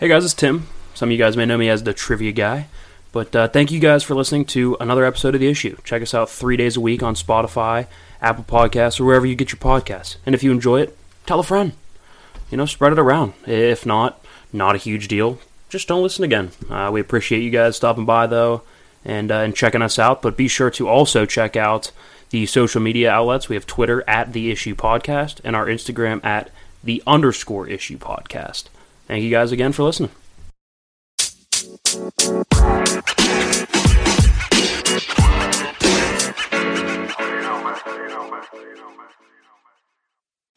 Hey guys, it's Tim. Some of you guys may know me as the Trivia Guy. But uh, thank you guys for listening to another episode of The Issue. Check us out three days a week on Spotify, Apple Podcasts, or wherever you get your podcasts. And if you enjoy it, tell a friend. You know, spread it around. If not, not a huge deal. Just don't listen again. Uh, we appreciate you guys stopping by, though, and, uh, and checking us out. But be sure to also check out the social media outlets. We have Twitter at The Issue Podcast and our Instagram at The underscore Issue Podcast. Thank you guys again for listening.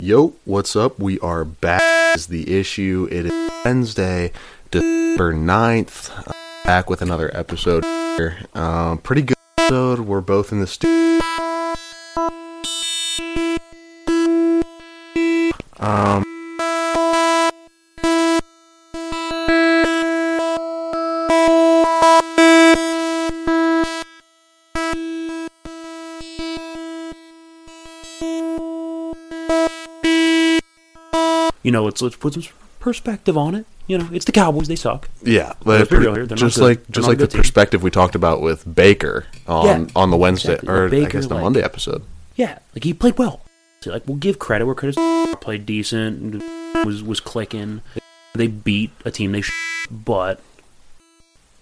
Yo, what's up? We are back. Is the issue? It is Wednesday, December 9th. Uh, back with another episode. Um, pretty good episode. We're both in the studio. Um, you know, let's let's put some perspective on it. You know, it's the Cowboys; they suck. yeah, Let's but be real here, just like just like the team. perspective we talked about with Baker on Yeah, on the Wednesday exactly. or I guess the like- Monday episode. Yeah, like he played well. So, like we'll give credit where credit's played decent. Was was clicking. They beat a team they, sh- but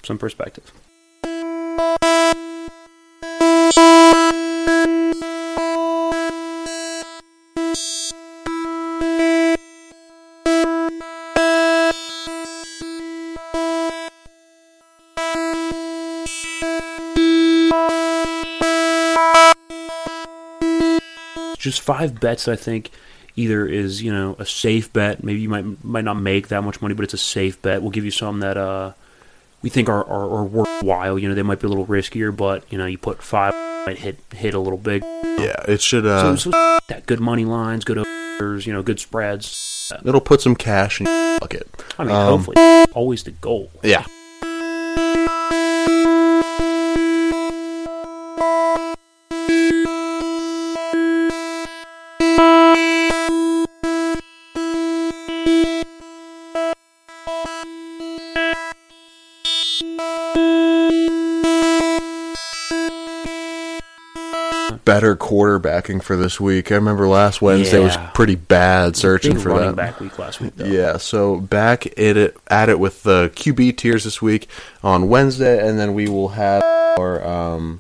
some perspective. Just five bets I think either is you know a safe bet maybe you might might not make that much money but it's a safe bet we'll give you some that uh we think are, are, are worthwhile you know they might be a little riskier but you know you put five might hit hit a little big Yeah, it should. Uh, so, so that good money lines good overs you know good spreads it'll put some cash in your bucket. I mean Um, hopefully always the goal Yeah. Better quarterbacking for this week. I remember last Wednesday was pretty bad searching for running that. back week last week though Yeah, so back at it at it with the QB tiers this week on Wednesday, and then we will have our um,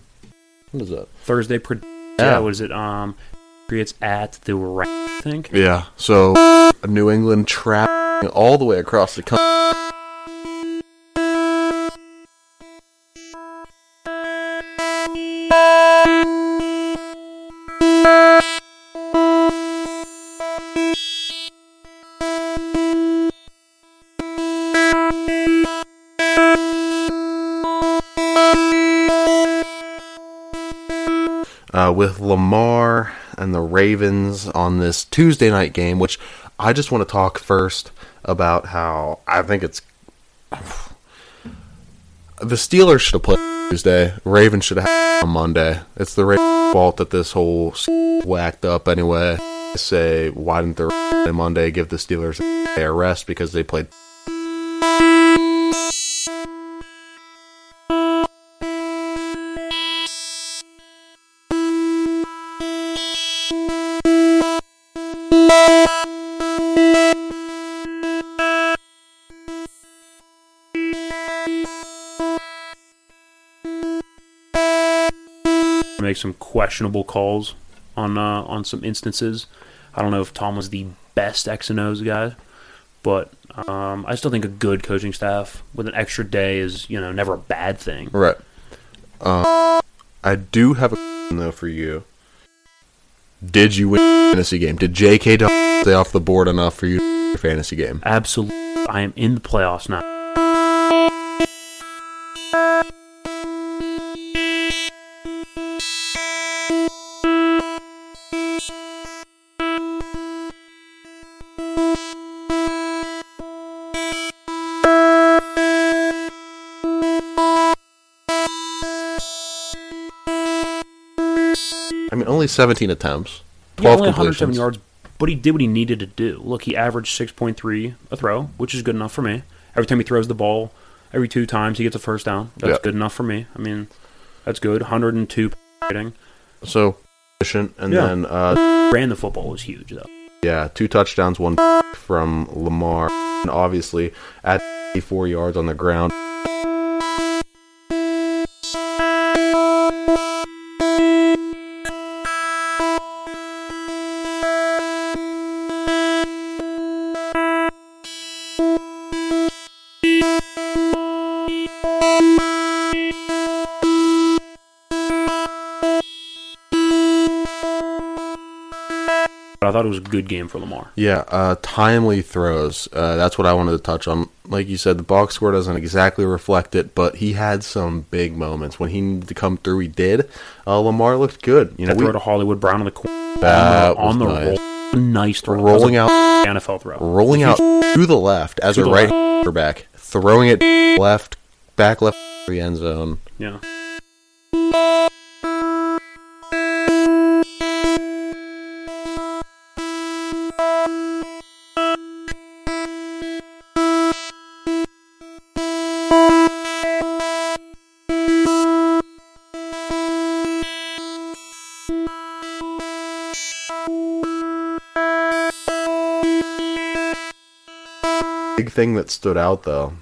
what is that? Thursday pre- Yeah. yeah what is it um Patriots at the I think Yeah, so New England traveling all the way across the country. Lamar and the Ravens on this Tuesday night game, which I just want to talk first about how I think it's the Steelers should have played Tuesday. Ravens should have had on Monday. It's the Ravens' fault that this whole whacked up anyway. I say why didn't the Monday give the Steelers a rest because they played some questionable calls on uh, on some instances. I don't know if Tom was the best X and O's guy, but um, I still think a good coaching staff with an extra day is you know never a bad thing. Right. Um, I do have a question though for you. Did you win your fantasy game? Did J.K. Stay off the board enough for you to win your fantasy game? Absolutely, I am in the playoffs now. 17 attempts, 12 only 107 completions. yards, but he did what he needed to do. Look, he averaged 6.3 a throw, which is good enough for me, every time he throws the ball, every two times he gets a first down. That's Yeah. good enough for me. I mean, that's good. 102 rating. So efficient, and Yeah. then uh, Ran the football was huge though. yeah, two touchdowns, one from Lamar, and obviously at 84 yards on the ground. Thought it was a good game for Lamar. Yeah, uh, timely throws. Uh, that's what I wanted to touch on. Like you said, the box score doesn't exactly reflect it, but he had some big moments when he needed to come through. He did. Uh, Lamar looked good. You know, we, throw to Hollywood Brown on the corner That on the, on the nice. roll. Nice throw. rolling out, NFL throw. rolling out to the left as a right left. quarterback, throwing it left, back left, the end zone. Yeah. Big thing that stood out though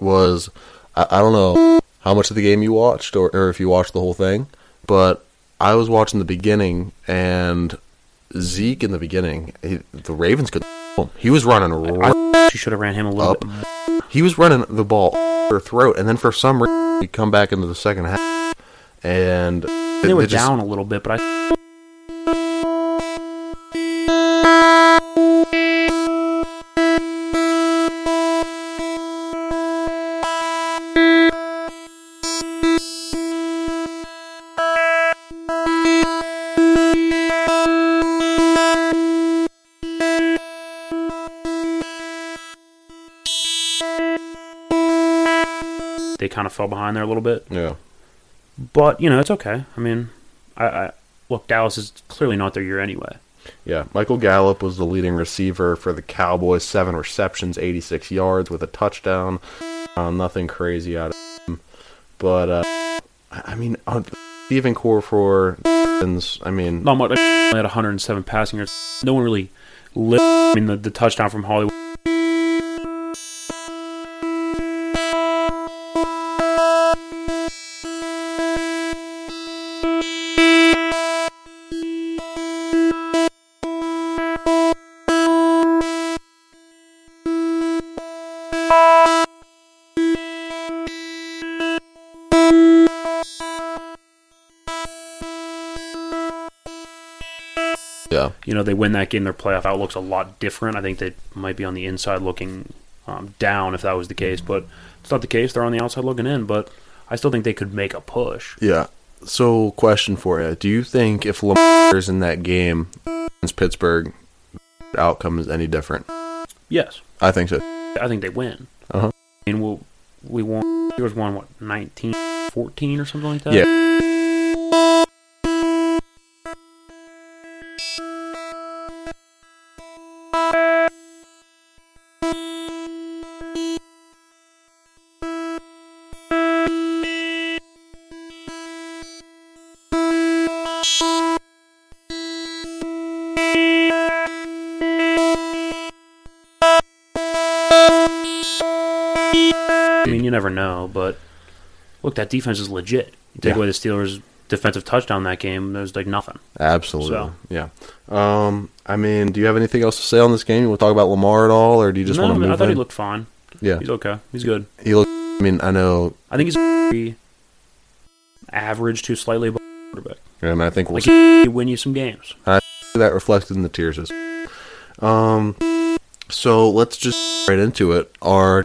was I, I don't know how much of the game you watched or, or if you watched the whole thing, but I was watching the beginning and Zeke in the beginning, he, the Ravens could. He was running. r- I, she should have ran him a little Up. bit he was running the ball her throat, and then for some reason he come back into the second half, and They were just- down a little bit, but I they kind of fell behind there a little bit. Yeah, But you know, it's okay. I mean, I, I look, Dallas is clearly not their year anyway. yeah. Michael Gallup was the leading receiver for the Cowboys, seven receptions, eighty-six yards with a touchdown. Uh, nothing crazy out of him, but uh, I mean, uh, Stephen Core for I mean, Not much. I had 107 passing yards. No one really lit. I mean, the, the touchdown from Hollywood. You know, they win that game. Their playoff outlook's a lot different. I think they might be on the inside looking um, down if that was the case, but it's not the case. They're on the outside looking in. But I still think they could make a push. yeah. So, question for you: Do you think if Lamar is in that game against Pittsburgh, the outcome is any different? Yes, I think so. I think they win. Uh-huh. I mean, we'll, we won. Steelers won what 19, 14 or something like that. Yeah. Never know, but look, that defense is legit. You take Yeah. away the Steelers' defensive touchdown that game, there's like nothing. Absolutely. So- Yeah. Um, I mean, do you have anything else to say on this game? You want to talk about Lamar at all, or do you just no, want to I, move I thought he looked fine. yeah, He's okay. He's good. he looked. I mean, I know, I think he's average to slightly above quarterback. and I think we'll Like see win you some games. that reflected in the tiers. Um, so let's just right into it. Our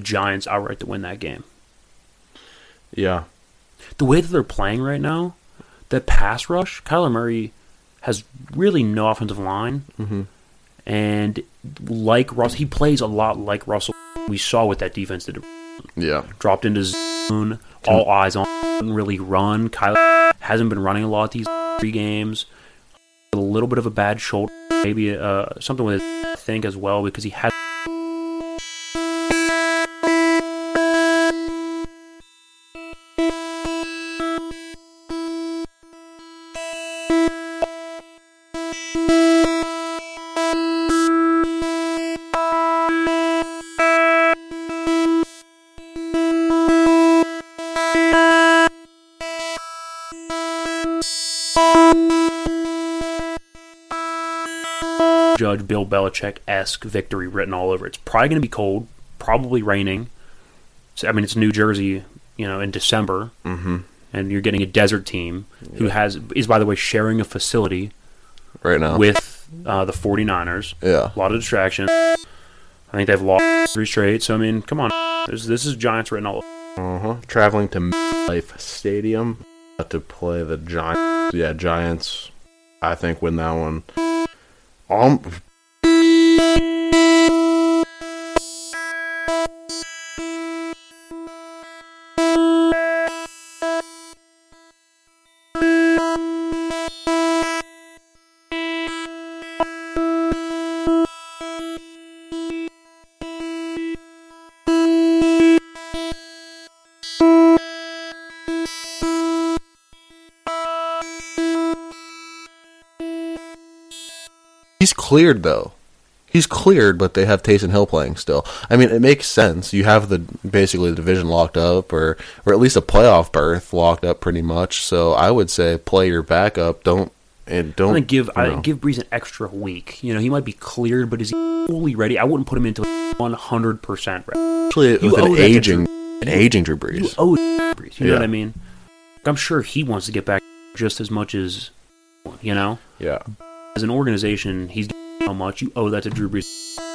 the Giants outright to win that game. Yeah. The way that they're playing right now, that pass rush, Kyler Murray has really no offensive line. Mhm. And like Russ, he plays a lot like Russell. We saw what that defense did. Yeah. Dropped into zone, all eyes on, didn't really run. Kyler hasn't been running a lot these three games. A little bit of a bad shoulder, maybe uh, something with his I think as well because he had. Bill Belichick esque victory written all over. It's probably going to be cold, probably raining. So, I mean, it's New Jersey, you know, in December, Mm-hmm. and you're getting a desert team who has is by the way sharing a facility Right now. with uh, the 49ers. yeah. A lot of distraction. I think they've lost three straight. So I mean, come on, this, this is Giants written all. Uh-huh. Traveling to Life Stadium to play the Giants. Yeah, Giants. I think win that one. Um. He's cleared though. He's cleared, but they have Taysom Hill playing still. I mean, it makes sense. You have the basically the division locked up, or or at least a playoff berth locked up, pretty much. So I would say play your backup. Don't and don't gonna give you I give Brees an extra week. You know, he might be cleared, but is he fully ready? I wouldn't put him into 100 percent ready. Actually, you with an aging an aging Drew You Brees. owe Brees. You know what I mean? I'm sure he wants to get back just as much as you know. Yeah, As an organization, he's how much you owe that to Drew Brees.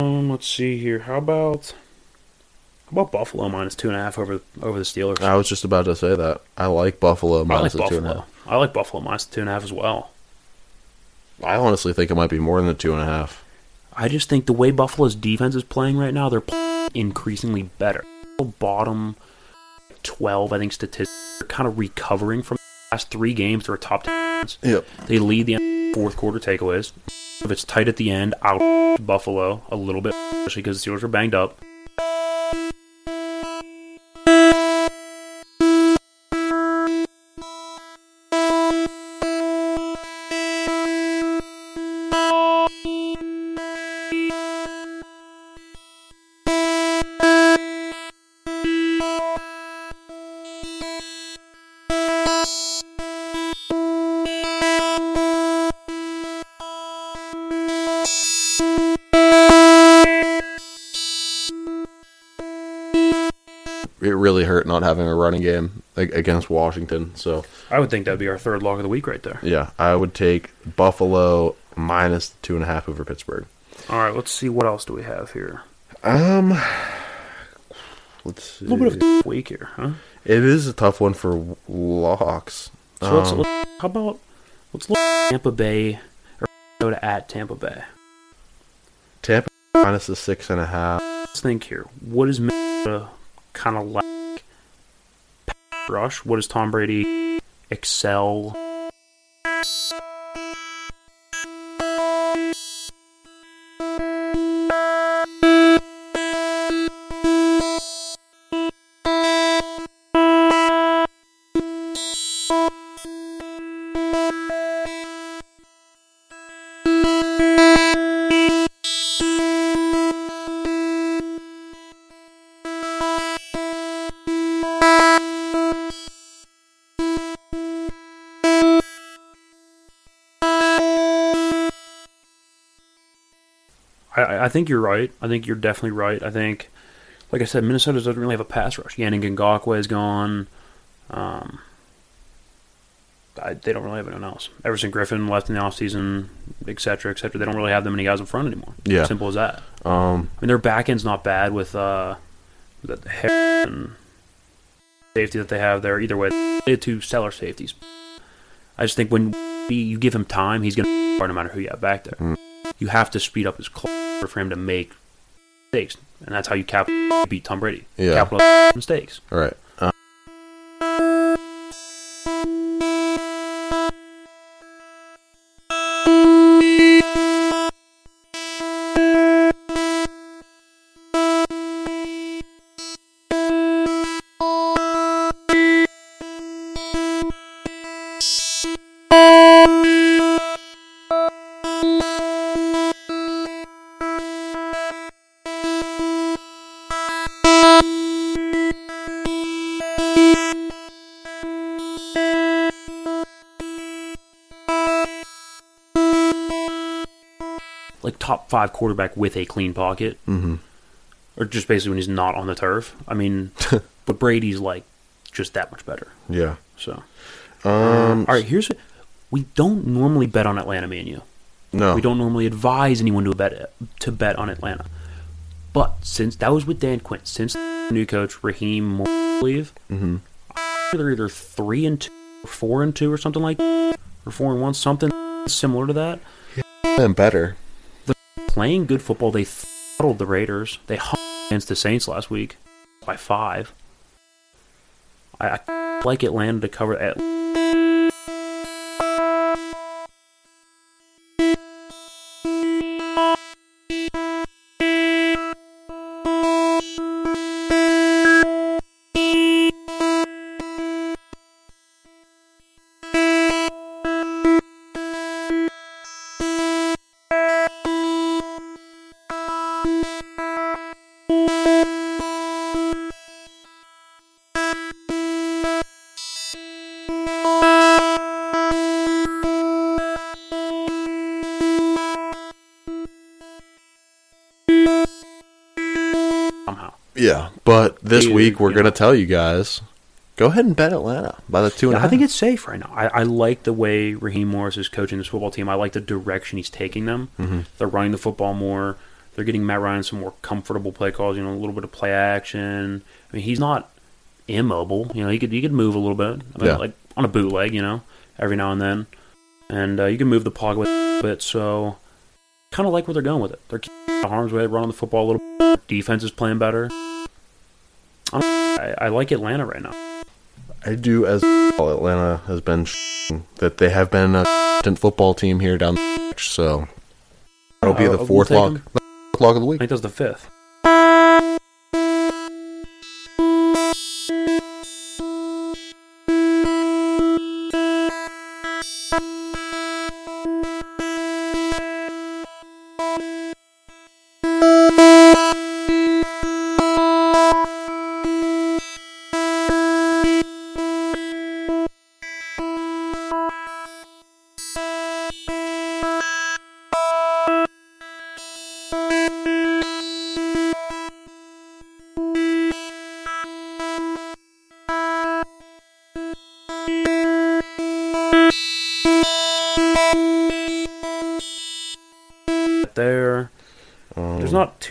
Um, let's see here. How about how about Buffalo minus two and a half over over the Steelers? I was just about to say that. I like Buffalo I like minus the two and a Buffalo. half. I like Buffalo minus two and a half as well. I honestly think it might be more than the two and a half. I just think the way Buffalo's defense is playing right now, they're increasingly better. Bottom twelve, I think statistics are kind of recovering from the last three games. They're a top ten. Yep. They lead the fourth quarter takeaways. If it's tight at the end, out Buffalo a little bit, especially because the Steelers are banged up. Having a running game against Washington. So I would think that'd be our third lock of the week right there. yeah, I would take Buffalo minus two and a half over Pittsburgh. All right, let's see what else do we have here. Um, let's see. A little bit of a week here, huh? It is a tough one for locks. So let's, Um, let's how about let's look at Tampa Bay or go to at Tampa Bay. Tampa minus the six and a half. Let's think here. What is Minnesota kind of like? Rush. What does Tom Brady excel? Think you're right. I think you're definitely right. I think, like I said, Minnesota doesn't really have a pass rush. Yannick Ngakoue is gone. Um, I, they don't really have anyone else. Everson Griffen left in the offseason, et cetera, et cetera. They don't really have that many guys in front anymore. Yeah. Simple as that. Um, I mean, their back end's not bad with uh, the and safety that they have there. Either way, they have two stellar safeties. I just think when you give him time, he's going to no matter who you have back there. Mm. You have to speed up his clock for him to make mistakes, and that's how you cap beat Tom Brady. Yeah. Capital mistakes. all right. Five quarterback with a clean pocket, mhm. or just basically when he's not on the turf. I mean, but Brady's like just that much better. Yeah. So, Um, all right, here's what we don't normally bet on Atlanta, me and you. no. We don't normally advise anyone to bet to bet on Atlanta. But since that was with Dan Quinn, since the new coach Raheem Moore I believe hmm they're either three and two, or four and two, or something like, or four and one, something similar to that. And better. Playing good football, they throttled the Raiders. They hung against the Saints last week by five. I, I like Atlanta to cover at this Dude, week we're gonna tell you guys. Go ahead and bet Atlanta by the two and a half. I think it's safe right now. I, I like the way Raheem Morris is coaching this football team. I like the direction he's taking them. Mm-hmm. They're running the football more. They're getting Matt Ryan some more comfortable play calls. You know, a little bit of play action. I mean, he's not immobile. You know, he could he could move a little bit. I mean, Yeah. like on a bootleg. You know, every now and then, and uh, you can move the pocket a bit. So, kind of like where they're going with it. They're keeping the harm's way, running the football a little. bit. Defense is playing better. I, I like Atlanta right now. I do as well. Atlanta has been that they have been a football team here down the stretch, so that'll be I'll- the we'll fourth log lock, 'em. fourth lock of the I week. think that's the fifth.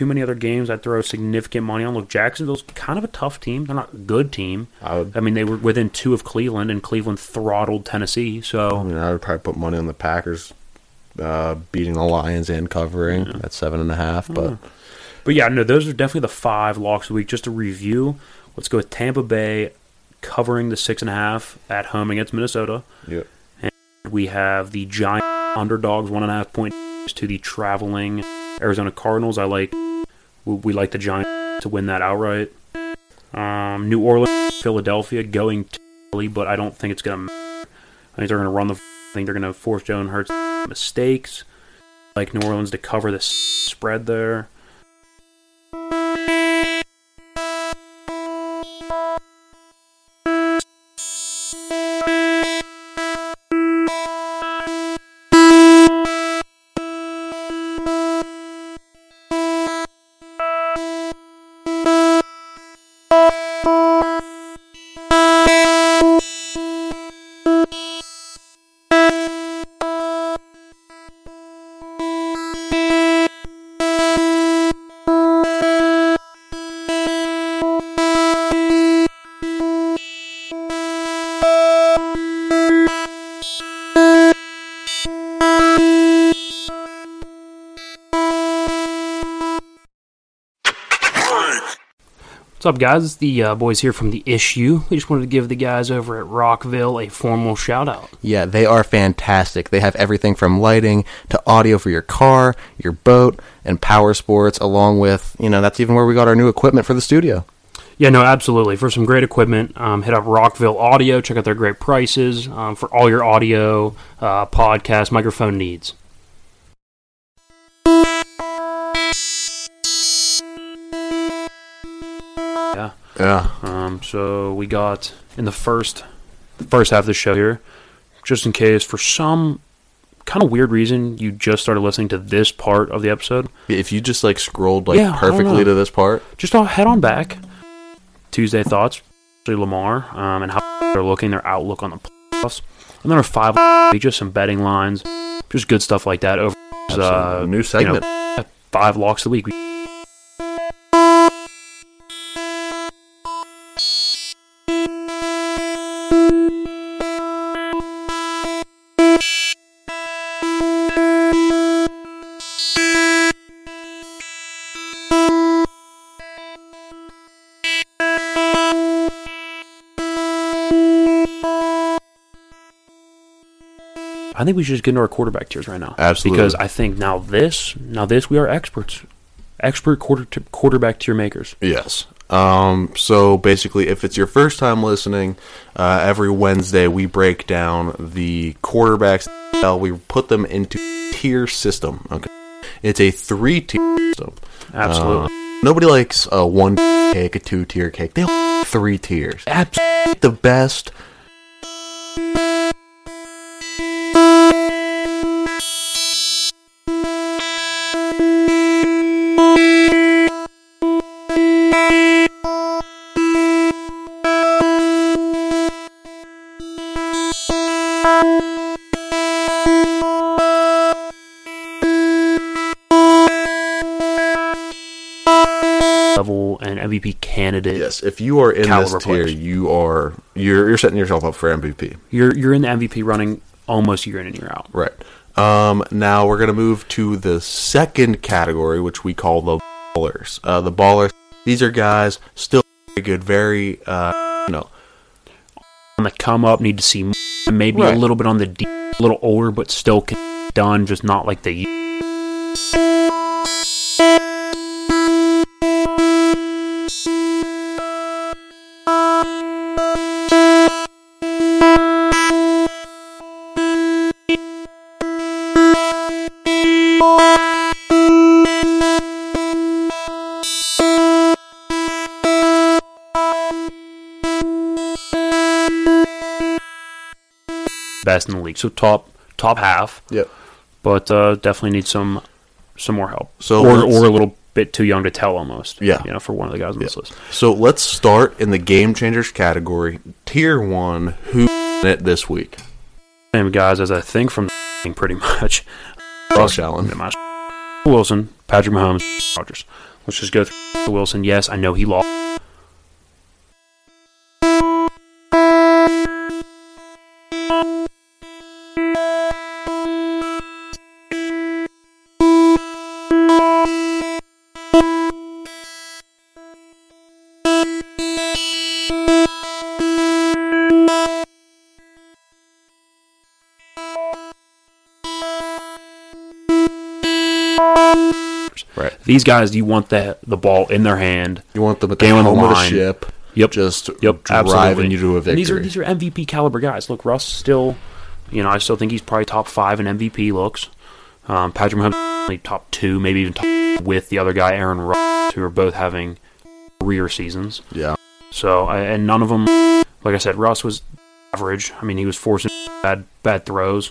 Too many other games I'd throw significant money on. Look, Jacksonville's kind of a tough team. They're not a good team. I would. I mean, they were within two of Cleveland, and Cleveland throttled Tennessee. I So, mean, I would probably put money on the Packers uh, beating the Lions and covering at seven and a half. But but yeah, no, those are definitely the five locks of the week. Just to review, let's go with Tampa Bay covering the six and a half at home against Minnesota. yeah, and We have the giant underdogs, one and a half point to the traveling Arizona Cardinals. I like we, like the Giants to win that outright. Um, New Orleans, Philadelphia going to Philly, but I don't think it's gonna. I think they're gonna run the. I think they're gonna force Jalen Hurts mistakes. Like New Orleans to cover the spread there. Up, guys? It's the uh, boys here from the issue. We just wanted to give the guys over at Rockville a formal shout out. Yeah, they are fantastic. They have everything from lighting to audio for your car, your boat, and power sports, along with, you know, that's even where we got our new equipment for the studio. Yeah, no, absolutely. For some great equipment, um, hit up Rockville Audio. Check out their great prices um, for all your audio, uh, podcast, microphone needs. Yeah. Um, so we got in the first the first half of the show here, just in case for some kind of weird reason you just started listening to this part of the episode, If you just like scrolled like Yeah, perfectly to this part, just all head on back. Tuesday thoughts, Lamar, um, and how they're looking, their outlook on the playoffs, and then our five just some betting lines, just good stuff like that. Over uh, new you know, segment. five locks a week. We- I think we should just get into our quarterback tiers right now. Absolutely. Because I think now this, now this, we are experts, expert quarter t- quarterback tier makers. Yes. Um, so basically, if it's your first time listening, uh, every Wednesday we break down the quarterbacks. We put them into tier system. Okay, it's a three tier system. Absolutely. Uh, nobody likes a one cake, a two tier cake. They all like three tiers. Absolutely. The best. Level and MVP candidate. Yes, if you are in this tier, players. you are you're you're setting yourself up for MVP. You're you're in the MVP running almost year in and year out. Right. Um, now we're gonna move to the second category, which we call the ballers. Uh, the ballers. These are guys still very good, very uh, you know, On the come up, need to see maybe a little bit on the D, a little older, but still can done, just not like the. Best in the league, so top top half, Yep. but uh, definitely need some some more help. So or or a little bit too young to tell almost. Yeah. you know, for one of the guys on this list. So let's start in the game changers category, tier one. Who it this week? Same guys as I think from the pretty much. Josh Allen. Wilson, Patrick Mahomes, Rodgers. Let's just go through Wilson. Yes, I know he lost. These guys, you want the the ball in their hand. You want them at the Game on the helm of the line. ship. Yep. Just Yep, driving absolutely. you to a And victory. these are these are MVP caliber guys. Look, Russ still, you know, I still think he's probably top five in MVP looks. Um, Patrick Mahomes only top two, maybe even top with the other guy, Aaron Rodgers, who are both having career seasons. yeah. So, I, and none of them, like I said, Russ was average. I mean, he was forcing bad bad throws.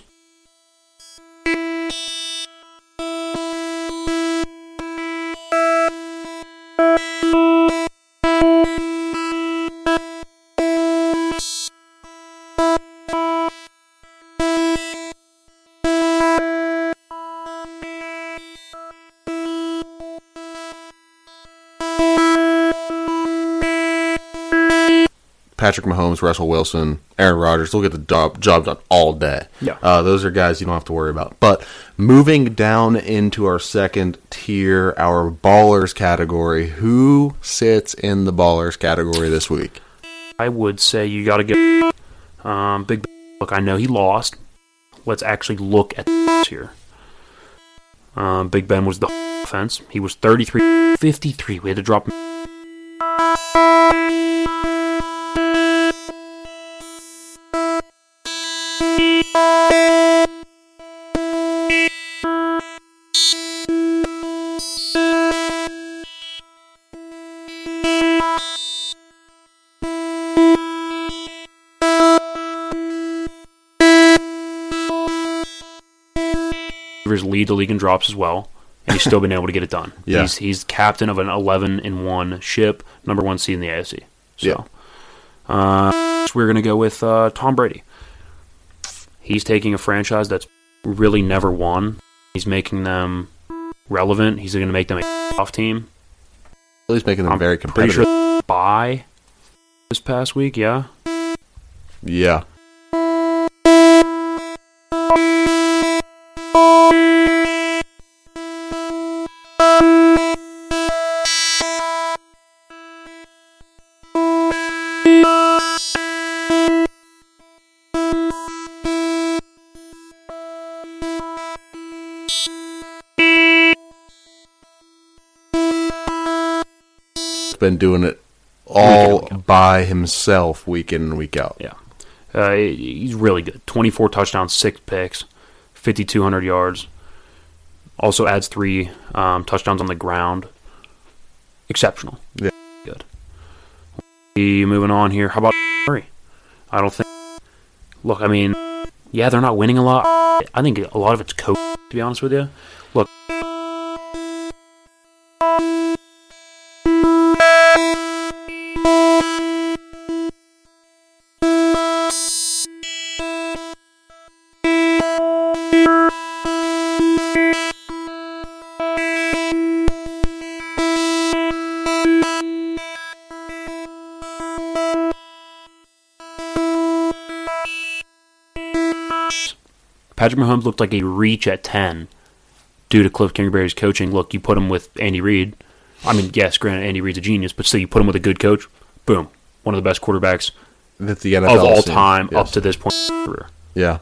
Patrick Mahomes, Russell Wilson, Aaron Rodgers, they'll get the job, job done all day. Yeah. Uh, those are guys you don't have to worry about. But moving down into our second tier, our ballers category, who sits in the ballers category this week? I would say you got to get um, Big Ben. Look, I know he lost. Let's actually look at this here. Um, Big Ben was the offense. He was 33 53. We had to drop him. Lead the league in drops as well, and he's still been able to get it done. Yeah. He's he's captain of an 11 in one ship, number one seed in the AFC. So, Yeah. uh, so we're gonna go with uh, Tom Brady. He's taking a franchise that's really never won. He's making them relevant. He's going to make them a off team. At least making them I'm very Pretty competitive. sure buy this past week. Yeah, Yeah. Been doing it all by himself week in and week out. yeah. Uh, he's really good. 24 touchdowns, six picks, 5,200 yards. Also adds three um, touchdowns on the ground. Exceptional. Yeah. Good. Moving on here. How about Murray? I don't think. Look, I mean, yeah, they're not winning a lot. I think a lot of it's coach. To be honest with you, Patrick Mahomes looked like a reach at 10 due to Cliff Kingsbury's coaching. Look, you put him with Andy Reid. I mean, yes, granted, Andy Reid's a genius, but still, you put him with a good coach. Boom. One of the best quarterbacks That the NFL of all scene. time up to this point in his career. Yeah.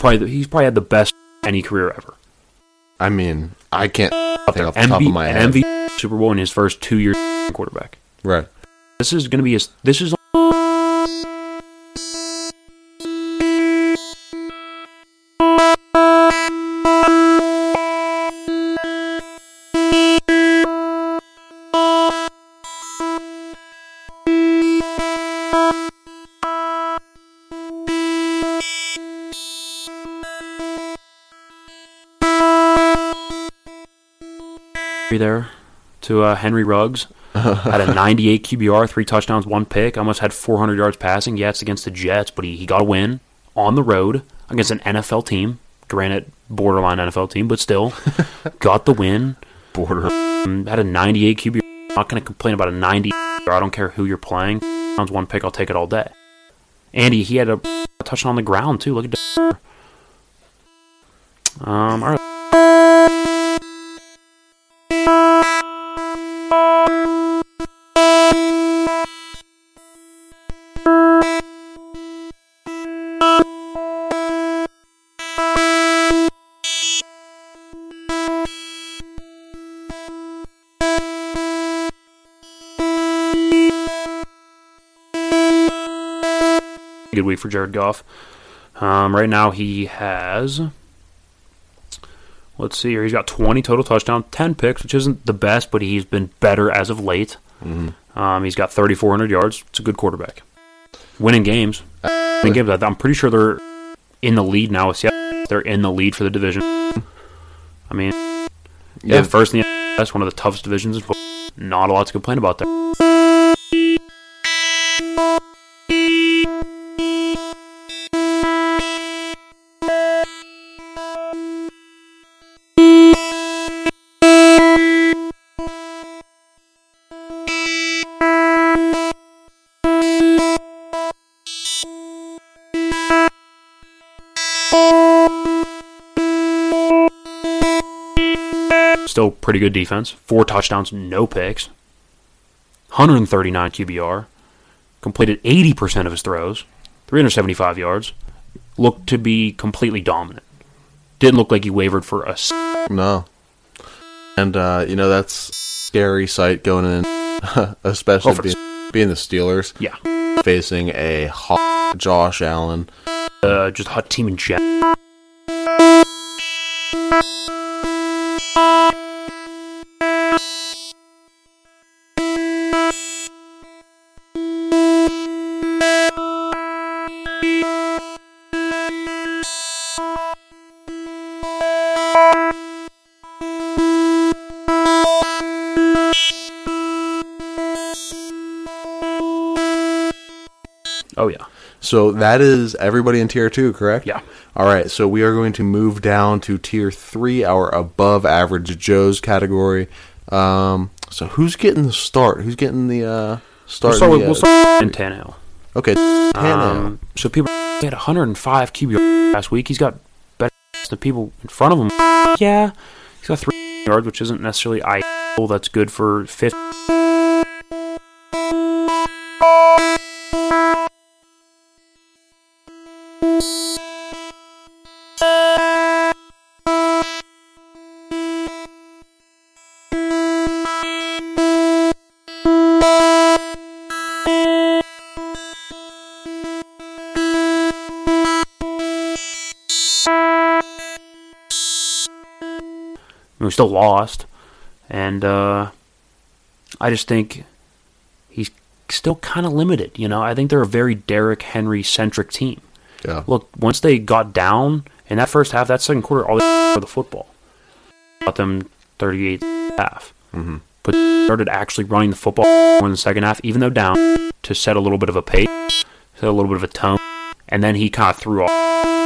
Probably, the- he's probably had the best any career ever. I mean, I can't Up think there. off the top of my head. MVP Super Bowl in his first two years quarterback. Right. This is going to be his. This is there to uh, Henry Ruggs. had a 98 QBR, three touchdowns, one pick. Almost had 400 yards passing. Yeah, it's against the Jets, but he, he got a win on the road against an NFL team. Granted, borderline NFL team, but still got the win. Border. Um, had a 98 QBR. I'm not going to complain about a 90. I don't care who you're playing. Sounds one pick, I'll take it all day. Andy, he had a, touchdown on the ground too. Look at that. Um, all right. For Jared Goff. Um, right now he has, let's see here, he's got 20 total touchdowns, 10 picks, which isn't the best, but he's been better as of late. Um, he's got 3,400 yards. It's a good quarterback. Winning games. Winning games. I'm pretty sure they're in the lead now. with Seattle. They're in the lead for the division. I mean, yeah, Yeah. first in the that's one of the toughest divisions. in football. Not a lot to complain about there. Pretty good defense. Four touchdowns, no picks. 139 QBR. Completed 80% of his throws. 375 yards. Looked to be completely dominant. Didn't look like he wavered for a. s- No. And uh, you know that's scary sight going in, especially Oh, being, being the Steelers Yeah. facing a hot Josh Allen. Uh, just hot team in general. Oh yeah. So that is everybody in tier two, correct? Yeah. All right. So we are going to move down to tier three, our above average Joe's category. Um, so who's getting the start? Who's getting the uh, We'll start? start in with, the, we'll uh, start with Tannehill. okay. Tannehill. Um, so people he had 105 QB last week. He's got better than people in front of him. Yeah, he's got three yards, which isn't necessarily ideal. That's good for fifth. Still lost, and uh, I just think he's still kind of limited. You know, I think they're a very Derrick Henry centric team. yeah. Look, once they got down in that first half, that second quarter, all they for the football. Got them 38 half. Mm-hmm. But started actually running the football in the second half, even though down, to set a little bit of a pace, set a little bit of a tone. And then he kind of threw off.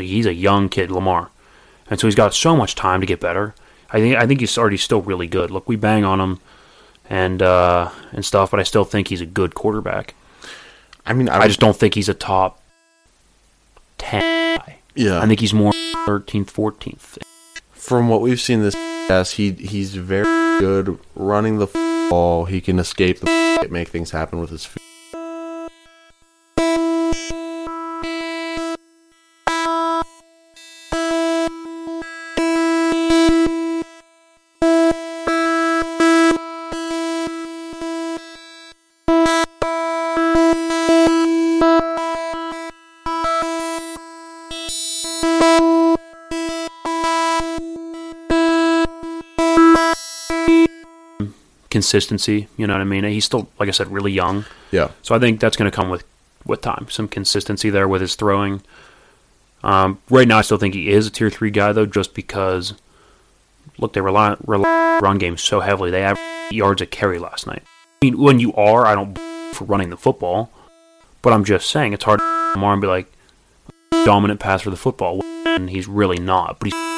Like he's a young kid, Lamar. And so he's got so much time to get better. I think I think he's already still really good. Look, we bang on him and uh, and stuff, but I still think he's a good quarterback. I mean, I, I just don't think he's a top ten guy. yeah. I think he's more thirteenth, fourteenth. from what we've seen this yes, he he's very good running the ball. He can escape the make things happen with his feet. Consistency, you know what I mean? He's still, like I said, really young. Yeah. So I think that's going to come with with time. Some consistency there with his throwing. Um, right now, I still think he is a tier three guy though, just because look, they rely, rely run game so heavily. They have yards a carry last night. I mean, when you are, I don't for running the football, but I'm just saying it's hard to Lamar and be like dominant pass for the football, and he's really not. But he's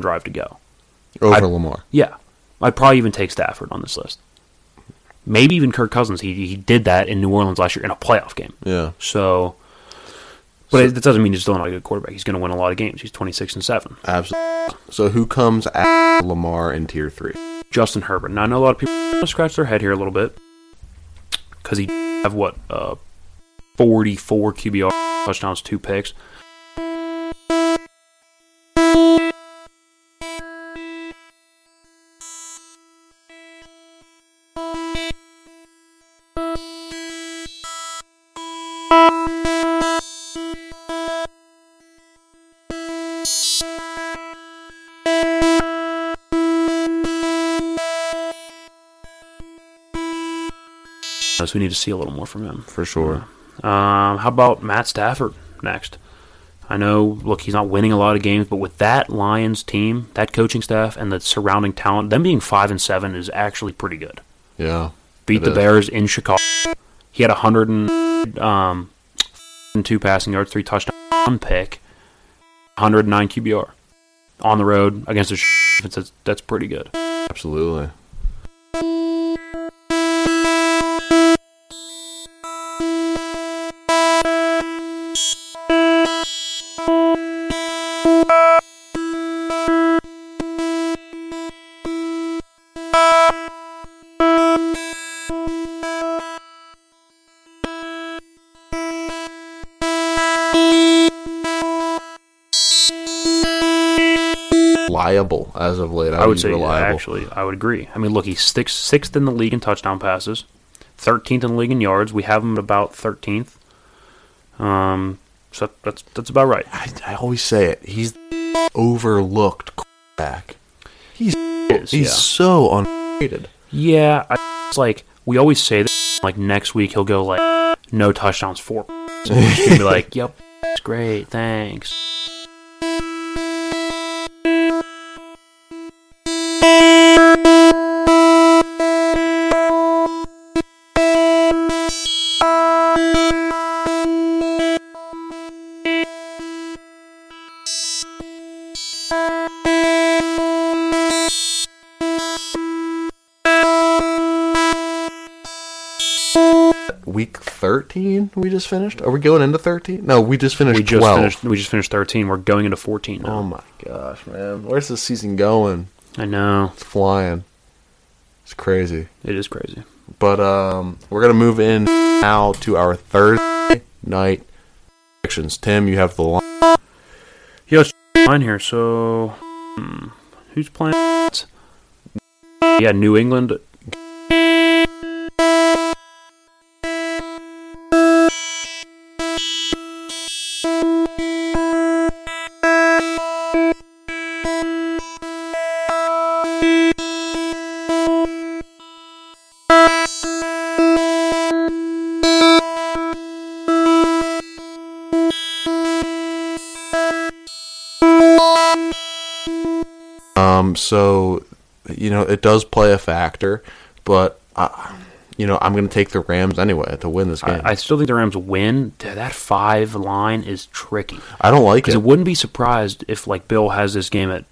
drive to go. Over I- Lamar. Yeah, I'd probably even take Stafford on this list. Maybe even Kirk Cousins. He he did that in New Orleans last year in a playoff game. Yeah. So, but it, that doesn't mean he's still not a good quarterback. He's going to win a lot of games. He's twenty six and seven. Absolutely. So who comes after Lamar in tier three? Justin Herbert. Now I know a lot of people scratch their head here a little bit because he have what uh, forty four QBR touchdowns, two picks. So we need to see a little more from him. for sure. Um, how about Matt Stafford next? I know, look, he's not winning a lot of games, but with that Lions team, that coaching staff, and the surrounding talent, them being five and seven is actually pretty good. Yeah, Beat the is. Bears in Chicago. He had a hundred and um, two passing yards, three touchdowns, one pick, 109 QBR on the road against the defense. That's, that's pretty good. absolutely. Of late. I would use say reliable. actually, I would agree. I mean, look, he's sixth, sixth in the league in touchdown passes, 13th in the league in yards. We have him at about 13th. Um, so that's that's about right. I, I always say it. He's overlooked quarterback. He's is, he's yeah. so underrated. Yeah, I, it's like we always say that. Like next week he'll go like no touchdowns, four. So we're gonna be like, yep, it's great, thanks. we just finished? Are we going into 13? No, we just finished we just 12. Finished, we just finished 13. We're going into 14 now. Oh my gosh, man. Where's this season going? I know. It's flying. It's crazy. It is crazy. But um, we're going to move in now to our Thursday night predictions. Tim, you have the line. Yeah, it's line here. So, hmm, who's playing? Yeah, New England know it does play a factor, but uh, you know I'm gonna take the Rams anyway to win this game. I, I still think the Rams win. Dude, That five line is tricky I don't like because it. it wouldn't be surprised if like Bill has this game at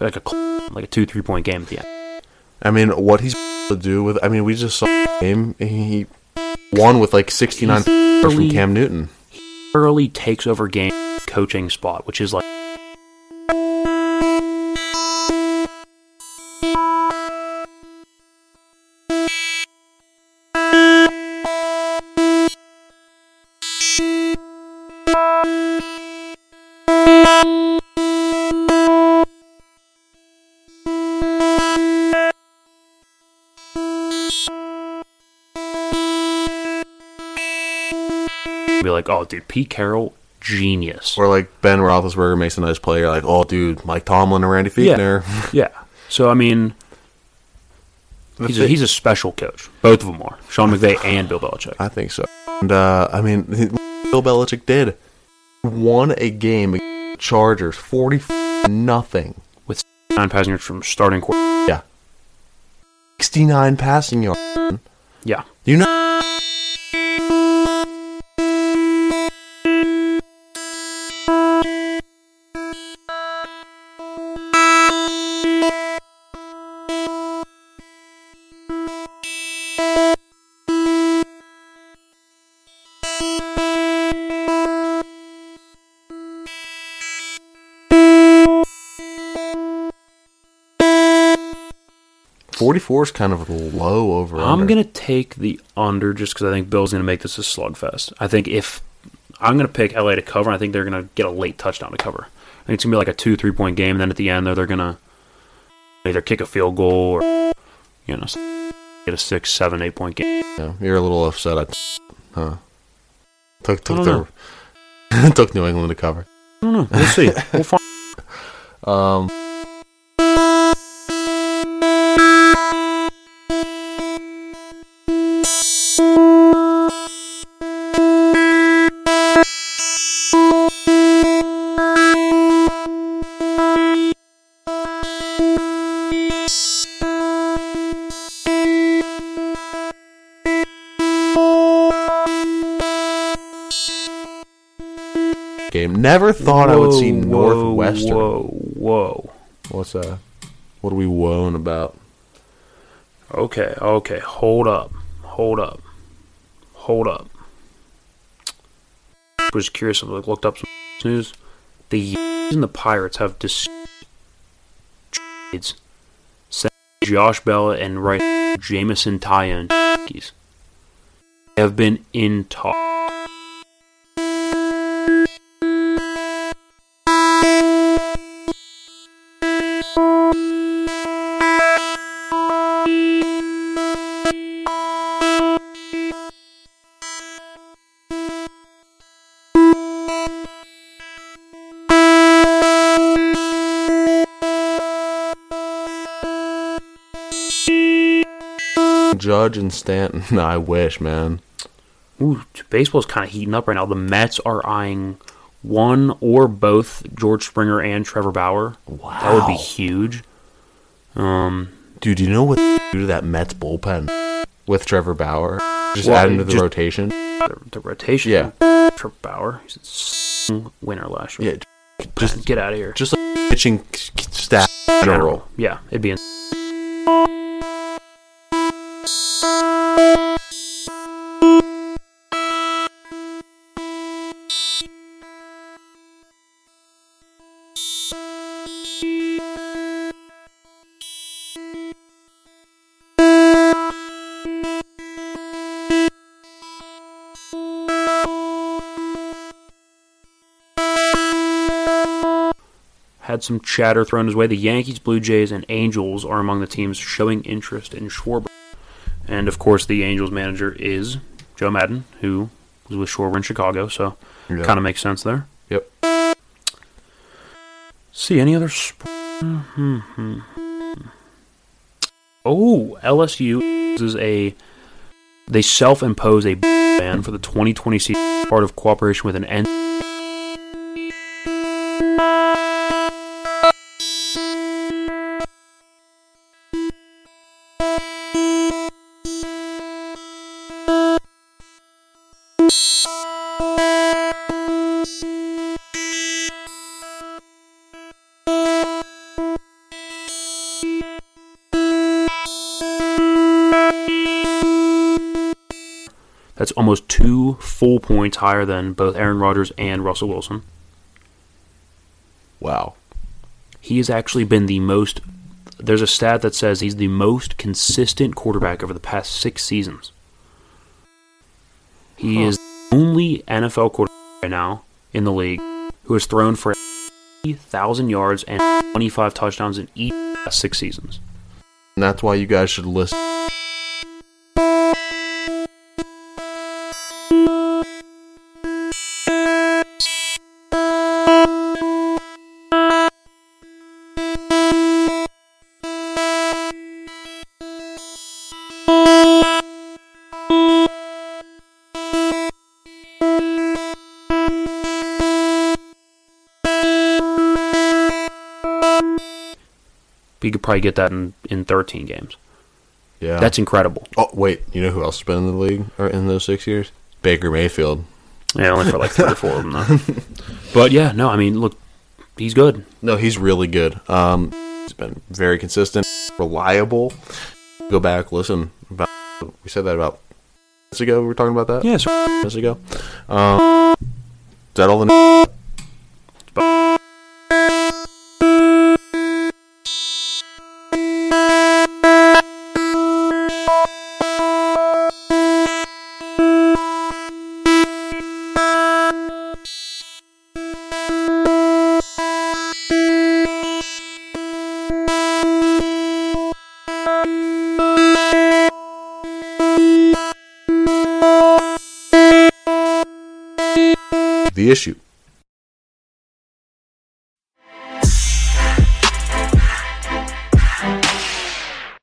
like a like a two three point game at the end. I mean, what he's going to do with? I mean, we just saw game. He won with like 69 He's from Cam Newton. He early takes over game coaching spot, which is like like, oh, dude, Pete Carroll, genius. Or like Ben Roethlisberger makes a nice play. You're like, oh, dude, Mike Tomlin and Randy Yeah. Yeah. So I mean, he's a, he's a special coach. Both of them are Sean McVay and Bill Belichick. I think so. And uh, I mean, Bill Belichick did won a game against Chargers, forty nothing, with Nine passing yards from starting quarter. Yeah. sixty nine passing yards. Yeah. You know, forty four is kind of low over. I'm gonna take the under just because I think Bill's gonna make this a slugfest. I think if I'm gonna pick LA to cover, I think they're gonna get a late touchdown to cover. I think it's gonna be like a two three point game, and then at the end they're, they're gonna either kick a field goal or you know get a six, seven, eight point game. Yeah, you're a little upset. I, huh? Took took I don't took New England to cover. I don't know. We'll see. we'll find. Um, Never thought I would see Northwestern. Whoa, whoa. What's that? What are we whoaing about? Okay, okay. Hold up. Hold up. Hold up. I Was curious. I looked up some news. The and the Pirates have dis- trades. Josh Bell and right Jameson Taillon. They have been in talk. Judge and Stanton. I wish, man. Ooh, baseball's kind of heating up right now. The Mets are eyeing one or both George Springer and Trevor Bauer. Wow. That would be huge. Um, Dude, do you know what do to that Mets bullpen with Trevor Bauer? Just Well, add him to the just- rotation. the, the rotation. Yeah. Trevor Bauer. He's a winner last year. Yeah, just get out of here. just like pitching staff in general. Yeah, it'd be. In- had some chatter thrown his way. The Yankees, Blue Jays, and Angels are among the teams showing interest in Schwarber. And of course, the Angels manager is Joe Maddon, who was with Schwarber in Chicago, so Yeah. kind of makes sense there. Yep. See any other? Sp- Hmm. oh, LSU is a they self-impose a ban for the 2020 season, part of cooperation with an N. points higher than both Aaron Rodgers and Russell Wilson. Wow. He has actually been the most. There's a stat that says he's the most consistent quarterback over the past six seasons. He Huh. is the only NFL quarterback right now in the league who has thrown for 1,000 yards and 25 touchdowns in each of the past six seasons. And that's why you guys should listen. He could probably get that in, in 13 games. Yeah. That's incredible. oh wait, you know who else has been in the league or in those six years? Baker Mayfield. Yeah, only for like three or four of them, though. But yeah, no, I mean, look, he's good. No, he's really good. Um, he's been very consistent, reliable. Go back, listen. About we said that about minutes ago. We were talking about that. Yeah, so minutes ago. Um, is that all the?